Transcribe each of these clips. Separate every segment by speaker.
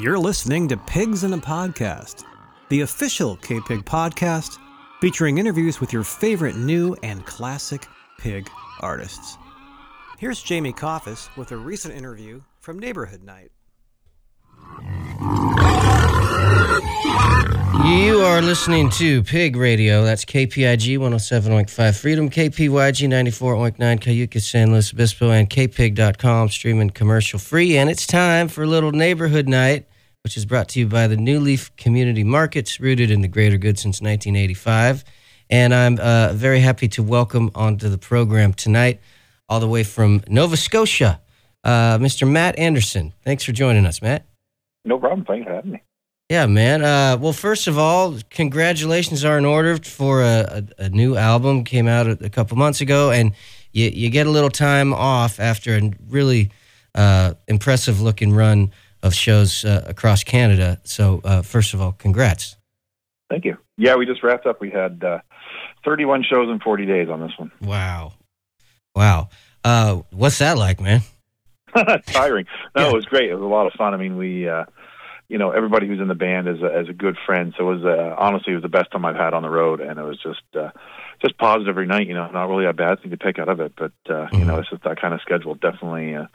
Speaker 1: You're listening to Pigs in a Podcast, the official K Pig podcast featuring interviews with your favorite new and classic pig artists. Here's Jamie Coffis with a recent interview from Neighborhood Night.
Speaker 2: You are listening to Pig Radio. That's KPIG 107.5 Freedom, KPYG 94.9 Cayucos, San Luis Obispo, and KPIG.com, streaming commercial free. And it's time for little neighborhood night, which is brought to you by the New Leaf Community Markets, rooted in the greater good since 1985. And I'm uh, very happy to welcome onto the program tonight, all the way from Nova Scotia, uh, Mr. Matt Anderson. Thanks for joining us, Matt.
Speaker 3: No problem. Thanks for having me.
Speaker 2: Yeah, man. Uh, well, first of all, congratulations are in order for a, a, a new album. Came out a, a, couple months ago, and you, you get a little time off after a really uh, impressive looking run of shows uh, across Canada. So, uh, first of all, congrats.
Speaker 3: Thank you. Yeah, we just wrapped up. We had uh, 31 shows in 40 days on this one.
Speaker 2: Wow. Wow. Uh, what's that like, man?
Speaker 3: Tiring. No, yeah. it was great. It was a lot of fun. I mean, we you know, everybody who's in the band is a, as a good friend. So it was uh, honestly it was the best time I've had on the road, and it was just uh, just positive every night. You know, not really a bad thing to take out of it, but uh, mm-hmm. you know, it's just that kind of schedule definitely uh,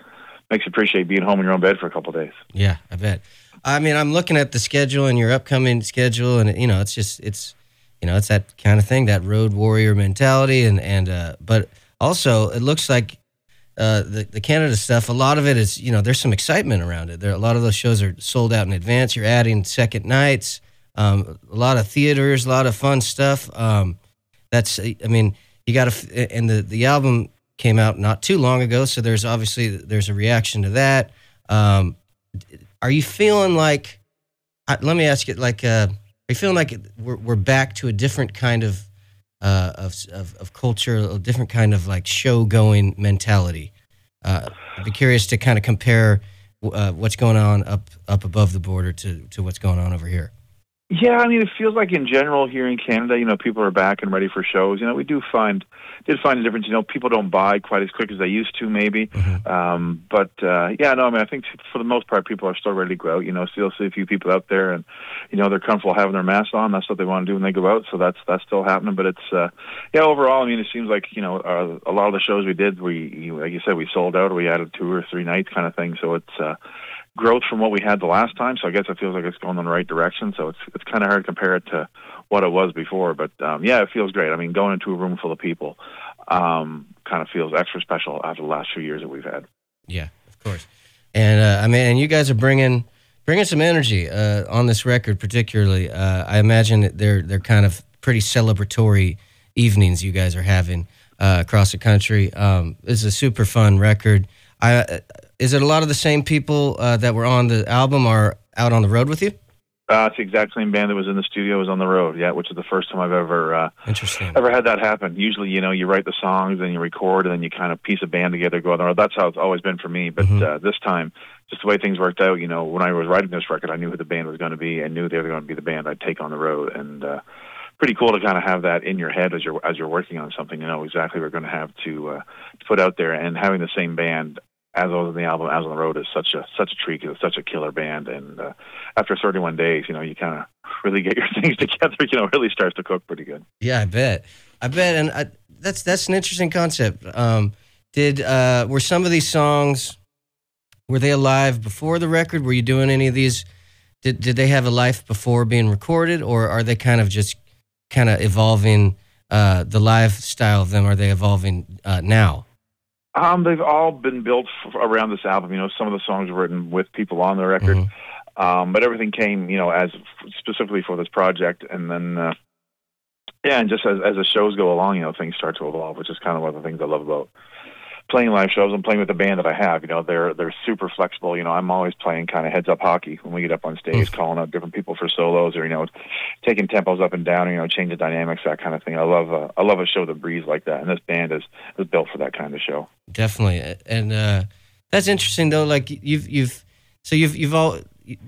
Speaker 3: makes you appreciate being home in your own bed for a couple of days.
Speaker 2: Yeah, I bet. I mean, I'm looking at the schedule and your upcoming schedule, and you know, it's just it's you know, it's that kind of thing, that road warrior mentality, and and uh, but also it looks like uh, the the Canada stuff, a lot of it is you know there's some excitement around it. There a lot of those shows are sold out in advance. You're adding second nights, um, a lot of theaters, a lot of fun stuff. Um, that's I mean you got to and the the album came out not too long ago, so there's obviously there's a reaction to that. Um, are you feeling like? Let me ask you, like, uh, are you feeling like we're we're back to a different kind of of, of, of culture, a different kind of like show going mentality. Uh, I'd be curious to kind of compare uh, what's going on up up above the border to to what's going on over here.
Speaker 3: Yeah, I mean, it feels like in general here in Canada, you know, people are back and ready for shows. You know, we do find did find a difference. You know, people don't buy quite as quick as they used to, maybe. Mm-hmm. Um, but uh, yeah, no, I mean, I think for the most part, people are still ready to go out. You know, still see a few people out there, and you know, they're comfortable having their masks on. That's what they want to do when they go out. So that's that's still happening. But it's uh, yeah, overall, I mean, it seems like you know, uh, a lot of the shows we did, we like you said, we sold out. or We added two or three nights, kind of thing. So it's uh, growth from what we had the last time. So I guess it feels like it's going in the right direction. So it's it's kind of hard to compare it to what it was before. But um, yeah, it feels great. I mean, going into a room full of people um, kind of feels extra special after the last few years that we've had.
Speaker 2: Yeah, of course. And uh, I mean, and you guys are bringing bringing some energy uh, on this record, particularly. Uh, I imagine they're they're kind of pretty celebratory evenings you guys are having uh, across the country. Um, it's a super fun record. I is it a lot of the same people uh, that were on the album are out on the road with you?
Speaker 3: Uh, it's the exact same band that was in the studio was on the road. Yeah, which is the first time I've ever uh,
Speaker 2: interesting
Speaker 3: ever had that happen. Usually, you know, you write the songs and you record, and then you kind of piece a band together, go on the road. That's how it's always been for me. But mm-hmm. uh, this time, just the way things worked out, you know, when I was writing this record, I knew who the band was going to be, and knew they were going to be the band I'd take on the road, and uh, pretty cool to kind of have that in your head as you're as you're working on something. You know exactly what you're going to have to uh, to put out there, and having the same band as well as the album as on the road is such a such a treat it's such a killer band. And uh, after 31 days you know you kind of really get your things together you know really starts to cook pretty good.
Speaker 2: Yeah i bet. I bet. And I, that's that's an interesting concept. Um, did uh, were some of these songs were they alive before the record? Were you doing any of these? Did, did they have a life before being recorded? Or are they kind of just kind of evolving uh, the lifestyle of them? Are they evolving uh, now
Speaker 3: um, they've all been built f- around this album. You know, some of the songs were written with people on the record, mm-hmm. um, but everything came, you know, as specifically for this project. And then, uh, yeah, and just as as the shows go along, you know, things start to evolve, which is kind of one of the things I love about playing live shows and playing with the band that I have. You know, they're they're super flexible. You know, I'm always playing kind of heads up hockey when we get up on stage, mm. calling out different people for solos or you know, taking tempos up and down. You know, changing dynamics, that kind of thing. I love uh, I love a show that breathes like that, and this band is is built for that kind of show.
Speaker 2: Definitely, and uh, that's interesting though. Like you've you've so you've you've all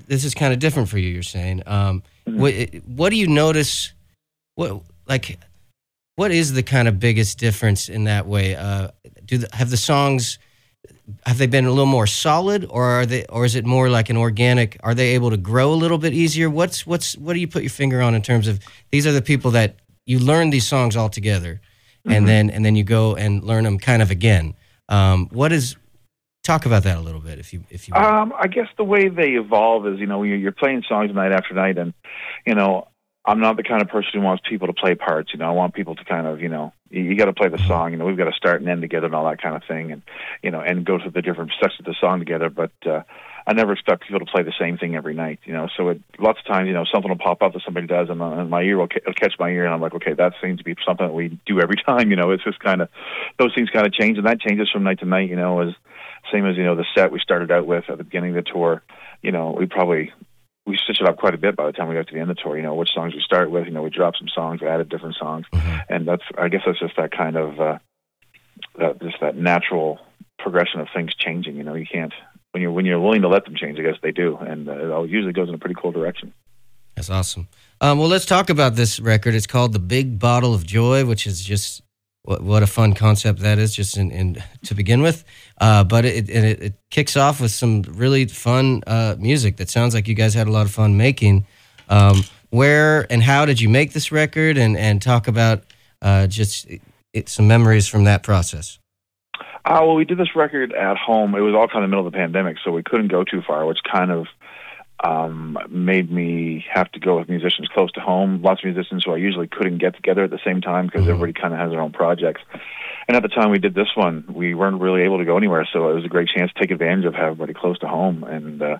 Speaker 2: this is kind of different for you. You're saying, um, mm-hmm. what what do you notice? What like what is the kind of biggest difference in that way? Uh, do the, have the songs have they been a little more solid, or are they, or is it more like an organic? Are they able to grow a little bit easier? What's what's what do you put your finger on in terms of these are the people that you learn these songs all together, and
Speaker 3: Mm-hmm.
Speaker 2: then and then you go and learn them kind of again. Um, what is talk about that a little bit if you if you.
Speaker 3: Um, I guess the way they evolve is, you know, you're playing songs night after night, and you know, I'm not the kind of person who wants people to play parts. You know, I want people to kind of, you know, you, you got to play the song. You know, we've got to start and end together and all that kind of thing, and you know, and go through the different sections of the song together. But uh, I never expect people to play the same thing every night. You know, so it, lots of times, you know, something will pop up that somebody does, and, uh, and my ear will ca- it'll catch my ear, and I'm like, okay, that seems to be something that we do every time. You know, it's just kind of those things kind of change, and that changes from night to night. You know, as same as you know the set we started out with at the beginning of the tour. You know, we probably we stitched it up quite a bit by the time we got to the end of the tour. You know, which songs we start with. You know, we dropped some songs, we added different songs, and that's I guess that's just that kind of uh, that just that natural progression of things changing. You know, you can't when you're when you're willing to let them change. I guess they do, and uh, it all usually goes in a pretty cool direction.
Speaker 2: That's awesome. Um, well, let's talk about this record. It's called "The Big Bottle of Joy," which is just what, what a fun concept that is, just in, in to begin with. Uh, but it, it it kicks off with some really fun uh, music that sounds like you guys had a lot of fun making. Um, where and how did you make this record? And and talk about uh, just it, some memories from that process.
Speaker 3: Uh, well, we did this record at home. It was all kind of the middle of the pandemic, so we couldn't go too far, which kind of um, made me have to go with musicians close to home. Lots of musicians who I usually couldn't get together at the same time because
Speaker 2: Mhm.
Speaker 3: everybody kind of has their own projects. And at the time we did this one, we weren't really able to go anywhere, so it was a great chance to take advantage of having everybody close to home. And uh,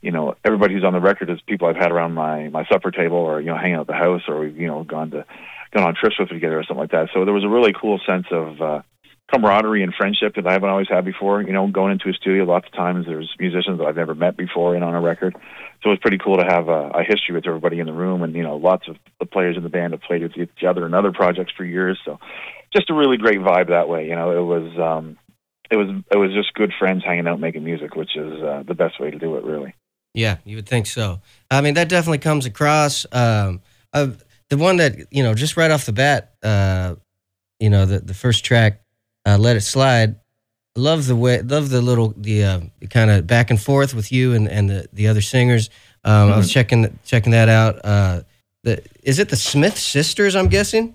Speaker 3: you know, everybody who's on the record is people I've had around my my supper table, or you know, hanging out at the house, or we've you know gone to gone on trips with together or something like that. So there was a really cool sense of uh, camaraderie and friendship that I haven't always had before. You know, going into a studio, lots of times there's musicians that I've never met before in on a record. So it's pretty cool to have a, a history with everybody in the room, and you know, lots of the players in the band have played with each other in other projects for years. So just a really great vibe that way. You know, it was um, it was it was just good friends hanging out making music, which is uh, the best way to do it, really.
Speaker 2: Yeah, you would think so. I mean, that definitely comes across. Um, uh, the one that you know, just right off the bat, uh, you know, the the first track, uh, "Let It Slide." Love the way, love the little, the uh, kind of back and forth with you and, and the, the other singers. Um, I was checking checking that out. Uh, the, is it the Smith sisters? I'm guessing.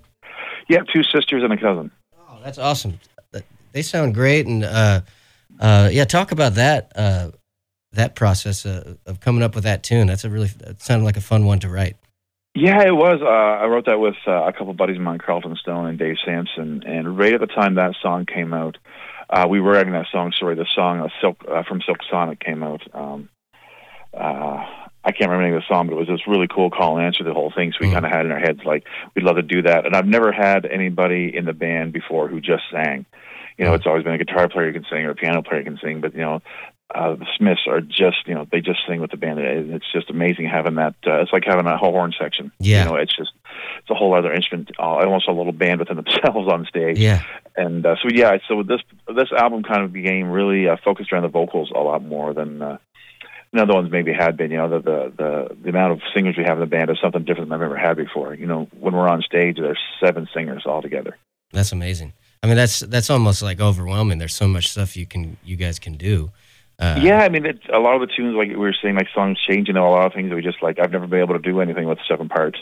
Speaker 3: Yeah, two sisters and a cousin.
Speaker 2: Oh, that's awesome. They sound great, and uh, uh, yeah, talk about that uh, that process uh, of coming up with that tune. That's a really that sounded like a fun one to write.
Speaker 3: Yeah, it was. Uh, I wrote that with uh, a couple of buddies of mine, Carleton Stone and Dave Sampson. And right at the time that song came out, uh, we were writing that song. Sorry, the song uh, Silk uh, from Silk Sonic came out. Um, uh, I can't remember the name of the song, but it was this really cool call and answer the whole thing. So we
Speaker 2: Mm.
Speaker 3: kind of had in our heads like we'd love to do that. And I've never had anybody in the band before who just sang. You know, it's always been a guitar player who can sing or a piano player who can sing, but you know, uh, the Smiths are just you know they just sing with the band. And It's just amazing having that. Uh, it's like having a whole horn section.
Speaker 2: Yeah.
Speaker 3: you know, it's just it's a whole other instrument, uh, almost a little band within themselves on stage.
Speaker 2: Yeah,
Speaker 3: And uh, so yeah, so this this album kind of became really uh, focused around the vocals a lot more than. Uh, than other ones maybe had been, you know, the, the the the amount of singers we have in the band is something different than I've ever had before. You know, when we're on stage, there's seven singers all together.
Speaker 2: that's amazing. I mean, that's that's almost like overwhelming. There's so much stuff you can you guys can do. Uh,
Speaker 3: yeah, I mean, it's, a lot of the tunes, like we were saying, like songs change. You know, a lot of things that we just like. I've never been able to do anything with seven parts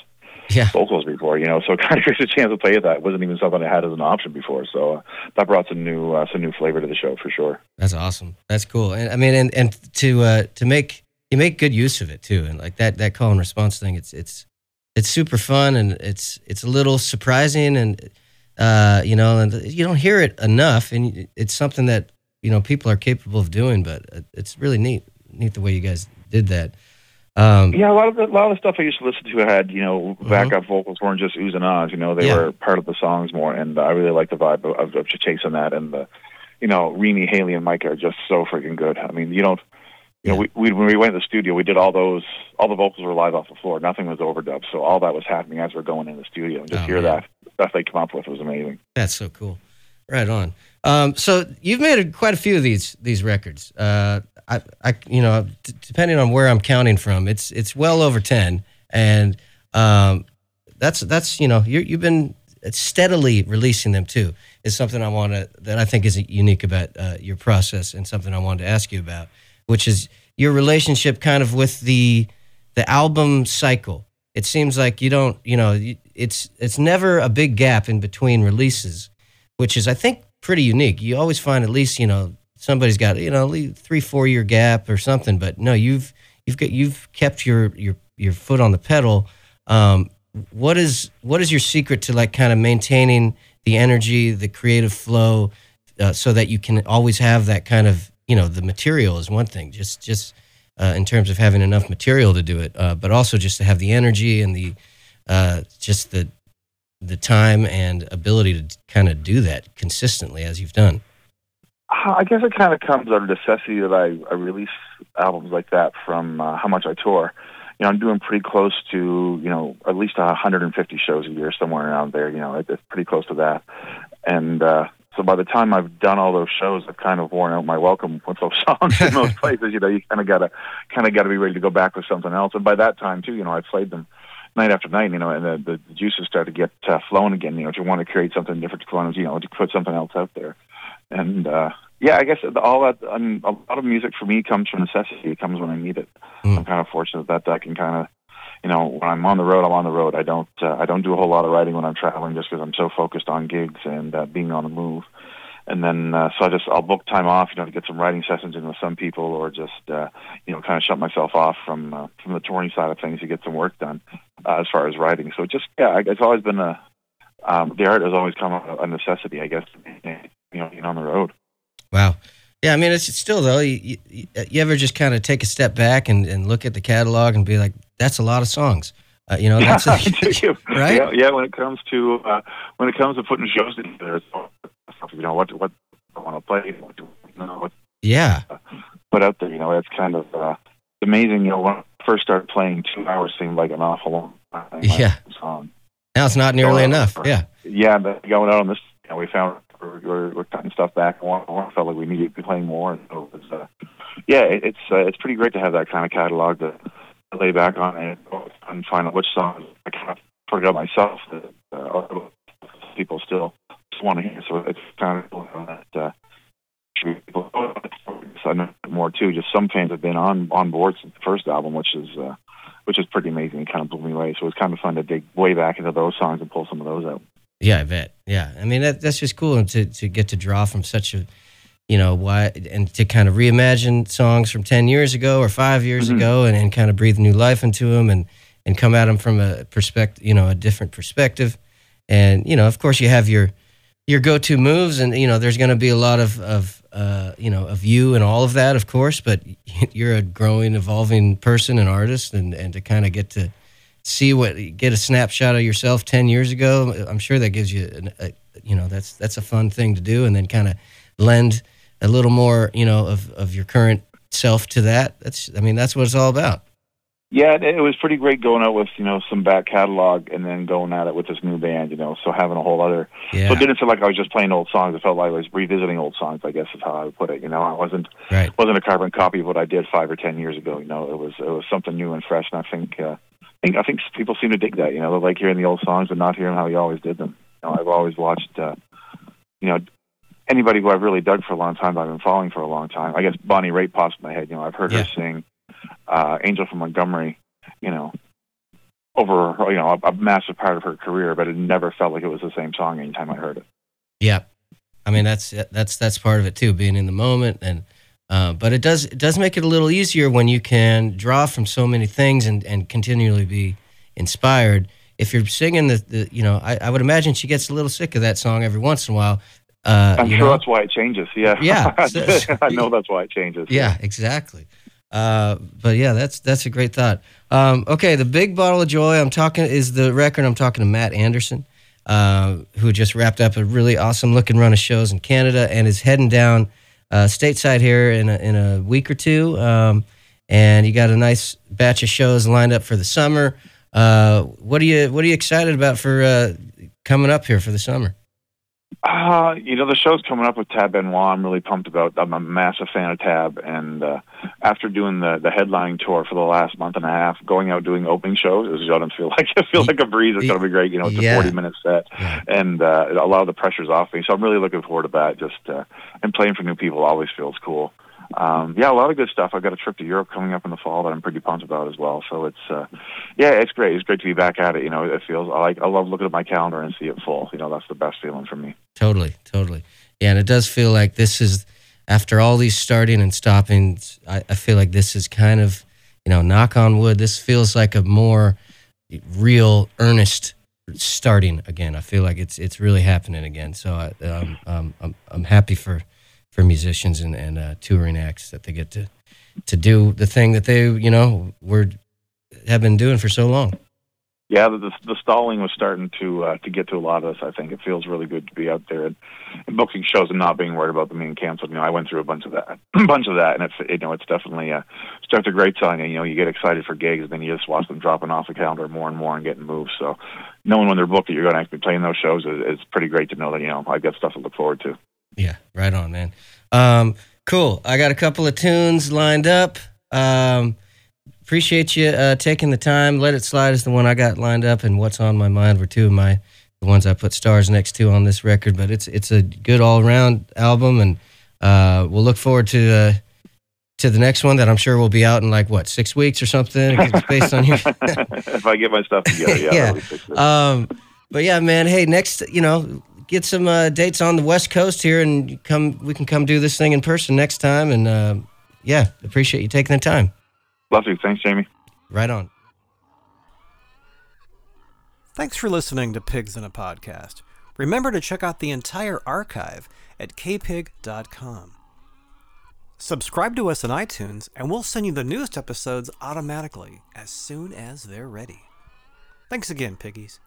Speaker 2: yeah,
Speaker 3: vocals before. You know, so it kind of gives a chance to play with that. It wasn't even something I had as an option before. So uh, that brought some new uh, some new flavor to the show for sure.
Speaker 2: that's awesome. That's cool. And I mean, and and to uh, to make you make good use of it too. And like that that call and response thing, it's it's it's super fun and it's it's a little surprising and uh, you know, and you don't hear it enough. And it's something that you know people are capable of doing. But it's really neat neat the way you guys did that. Um,
Speaker 3: Yeah, a lot of the, a lot of the stuff I used to listen to had you know backup vocals weren't just oohs and ahs. You know, they
Speaker 2: Yeah.
Speaker 3: were part of the songs more, and I really like the vibe of, of, of chasing that. And the, you know, Reeny, Haley, and Micah are just so freaking good. I mean, you don't. You know, we, we when we went to the studio, we did all those. All the vocals were live off the floor. Nothing was overdubbed, so all that was happening as we're going in the studio. And just
Speaker 2: Oh,
Speaker 3: hear
Speaker 2: man.
Speaker 3: that stuff they come up with was amazing.
Speaker 2: That's so cool. Right on. Um, so you've made a, quite a few of these these records. Uh, I, I, you know, d- depending on where I'm counting from, it's it's well over ten, and um, that's that's you know you you've been steadily releasing them too. is something I want to that I think is unique about uh, your process and something I wanted to ask you about, which is your relationship kind of with the the album cycle. It seems like you don't, you know, it's it's never a big gap in between releases, which is I think pretty unique. You always find at least, you know, somebody's got, you know, three four year gap or something, but no, you've you've got you've kept your your your foot on the pedal. Um, what is what is your secret to like kind of maintaining the energy, the creative flow, uh, so that you can always have that kind of you know the material is one thing, just just uh, in terms of having enough material to do it, uh, but also just to have the energy and the uh, just the the time and ability to kind of do that consistently as you've done.
Speaker 3: I guess it kind of comes out of necessity that I, I release albums like that from uh, how much I tour you know, I'm doing pretty close to, you know, at least 150 shows a year, somewhere around there. You know, it's pretty close to that. And uh, so by the time I've done all those shows, I've kind of worn out my welcome with those songs in those places. You know, you kind of gotta, kind of gotta be ready to go back with something else. And by that time too, you know, I've played them night after night. You know, and the, the juices start to get uh, flowing again. You know, to want to create something different, to want to, you know, to put something else out there. And uh, yeah, I guess all that. I mean, a lot of music for me comes from necessity. It comes when I need it. Mm. I'm kind of fortunate that I can kind of, you know, when I'm on the road, I'm on the road. I don't, uh, I don't do a whole lot of writing when I'm traveling, just because I'm so focused on gigs and uh, being on the move. And then, uh, so I just, I'll book time off, you know, to get some writing sessions in with some people, or just, uh, you know, kind of shut myself off from uh, from the touring side of things to get some work done uh, as far as writing. So just, yeah, it's always been a, um, the art has always come a necessity, I guess, you know, being on the road.
Speaker 2: Wow. Yeah, I mean, it's still though. You, you, you ever just kind of take a step back and, and look at the catalog and be like, "That's a lot of songs." Uh, you know, that's a, right.
Speaker 3: Yeah, yeah, when it comes to uh, when it comes to putting shows together, you know what what I want to play, what do you know what
Speaker 2: yeah
Speaker 3: uh, put out there. You know, it's kind of uh, amazing. You know, when I first started playing, two hours seemed like an awful long
Speaker 2: time. Yeah. Song. Now it's not nearly enough. Yeah.
Speaker 3: Yeah, but going out on this, you know, we found we're, we're, we're cutting stuff back. One, one felt like we needed to be playing more, and so it was, uh, yeah, it, it's uh, it's pretty great to have that kind of catalog to, lay back on and, and find out which songs I kind of forgot myself that uh, people still want to hear. So it's kind of that. Uh, I know more too. Just some fans have been on on board since the first album, which is uh, which is pretty amazing. It kind of blew me away. So it's kind of fun to dig way back into those songs and pull some of those out.
Speaker 2: Yeah, I bet. Yeah, I mean that, that's just cool to to get to draw from such a, you know, why and to kind of reimagine songs from ten years ago or five years mm-hmm. ago, and, and kind of breathe new life into them and and come at them from a perspective, you know, a different perspective, and you know, of course, you have your your go to moves, and you know, there's going to be a lot of of uh, you know of you and all of that, of course, but you're a growing, evolving person and artist, and and to kind of get to see what get a snapshot of yourself 10 years ago i'm sure that gives you a, a, you know that's that's a fun thing to do and then kind of lend a little more you know of, of your current self to that. That's i mean that's what it's all about
Speaker 3: yeah it was pretty great going out with you know some back catalog and then going at it with this new band you know so having a whole other yeah. so it didn't feel like i was just playing old songs it felt like i was revisiting old songs i guess is how i would put it you know i wasn't
Speaker 2: right.
Speaker 3: wasn't a carbon copy of what i did five or ten years ago you know it was it was something new and fresh and i think uh I think, I think people seem to dig that. You know, they like hearing the old songs, but not hearing how he always did them. You know, I've always watched, uh, you know, anybody who I've really dug for a long time. I've been following for a long time. I guess Bonnie Raitt pops in my head. You know, I've heard yeah. her sing uh, "Angel from Montgomery." You know, over you know a, a massive part of her career, but it never felt like it was the same song anytime I heard it.
Speaker 2: Yeah, I mean that's that's that's part of it too, being in the moment and uh, but it does it does make it a little easier when you can draw from so many things and, and continually be inspired. If you're singing the, the you know, I, I would imagine she gets a little sick of that song every once in a while.
Speaker 3: Uh, I'm sure know? that's why it changes. Yeah,
Speaker 2: yeah,
Speaker 3: I know that's why it changes.
Speaker 2: Yeah, exactly. Uh, but yeah, that's that's a great thought. Um, okay, the big bottle of joy. I'm talking is the record. I'm talking to Matt Anderson, uh, who just wrapped up a really awesome looking run of shows in Canada and is heading down uh, stateside here in a, in a week or two. Um, and you got a nice batch of shows lined up for the summer. Uh, what are you What are you excited about for uh, coming up here for the summer?
Speaker 3: Uh, you know, the show's coming up with Tab Benoit. I'm really pumped about. I'm a massive fan of Tab, and uh, after doing the the headlining tour for the last month and a half, going out doing opening shows is going to feel like it feel like a breeze. It's going to be great. You know, it's
Speaker 2: Yeah.
Speaker 3: a 40 minute set, and uh, a lot of the pressure's off me. So I'm really looking forward to that. Just uh, and playing for new people always feels cool. Um, yeah, a lot of good stuff. I've got a trip to Europe coming up in the fall that I'm pretty pumped about as well. So it's uh, yeah, it's great. It's great to be back at it. You know, it feels I like I love looking at my calendar and see it full. You know, that's the best feeling for me.
Speaker 2: Totally, totally. Yeah, and it does feel like this is after all these starting and stopping. I, I feel like this is kind of, you know, knock on wood. This feels like a more real, earnest starting again. I feel like it's it's really happening again. So I, um, um, I'm I'm happy for for musicians and and uh, touring acts that they get to to do the thing that they you know were have been doing for so long.
Speaker 3: yeah, the, the stalling was starting to uh, to get to a lot of us. I think it feels really good to be out there and, and booking shows and not being worried about them being canceled. You know, I went through a bunch of that, a bunch of that, and it's you know it's definitely uh, starts a great sign. You know, you get excited for gigs, and then you just watch them dropping off the calendar more and more and getting moved. So, knowing when they're booked that you're going to actually be playing those shows is, is pretty great to know that you know I've got stuff to look forward to.
Speaker 2: Yeah, right on, man. Um, cool. I got a couple of tunes lined up. Um, appreciate you uh, taking the time. Let It Slide is the one I got lined up, and What's on My Mind were two of my the ones I put stars next to on this record. But it's it's a good all around album, and uh, we'll look forward to uh, to the next one that I'm sure will be out in like what six weeks or something. Based on your
Speaker 3: if I get my stuff together, yeah.
Speaker 2: Yeah.
Speaker 3: that'll be fixed.
Speaker 2: um, but yeah, man. Hey, next, you know, get some uh, dates on the West Coast here, and come. We can come do this thing in person next time. And uh, yeah, appreciate you taking the time.
Speaker 3: Love you. Thanks, Jamie.
Speaker 2: Right on.
Speaker 1: Thanks for listening to Pigs in a Podcast. Remember to check out the entire archive at kpig.com. Subscribe to us on iTunes, and we'll send you the newest episodes automatically as soon as they're ready. Thanks again, piggies.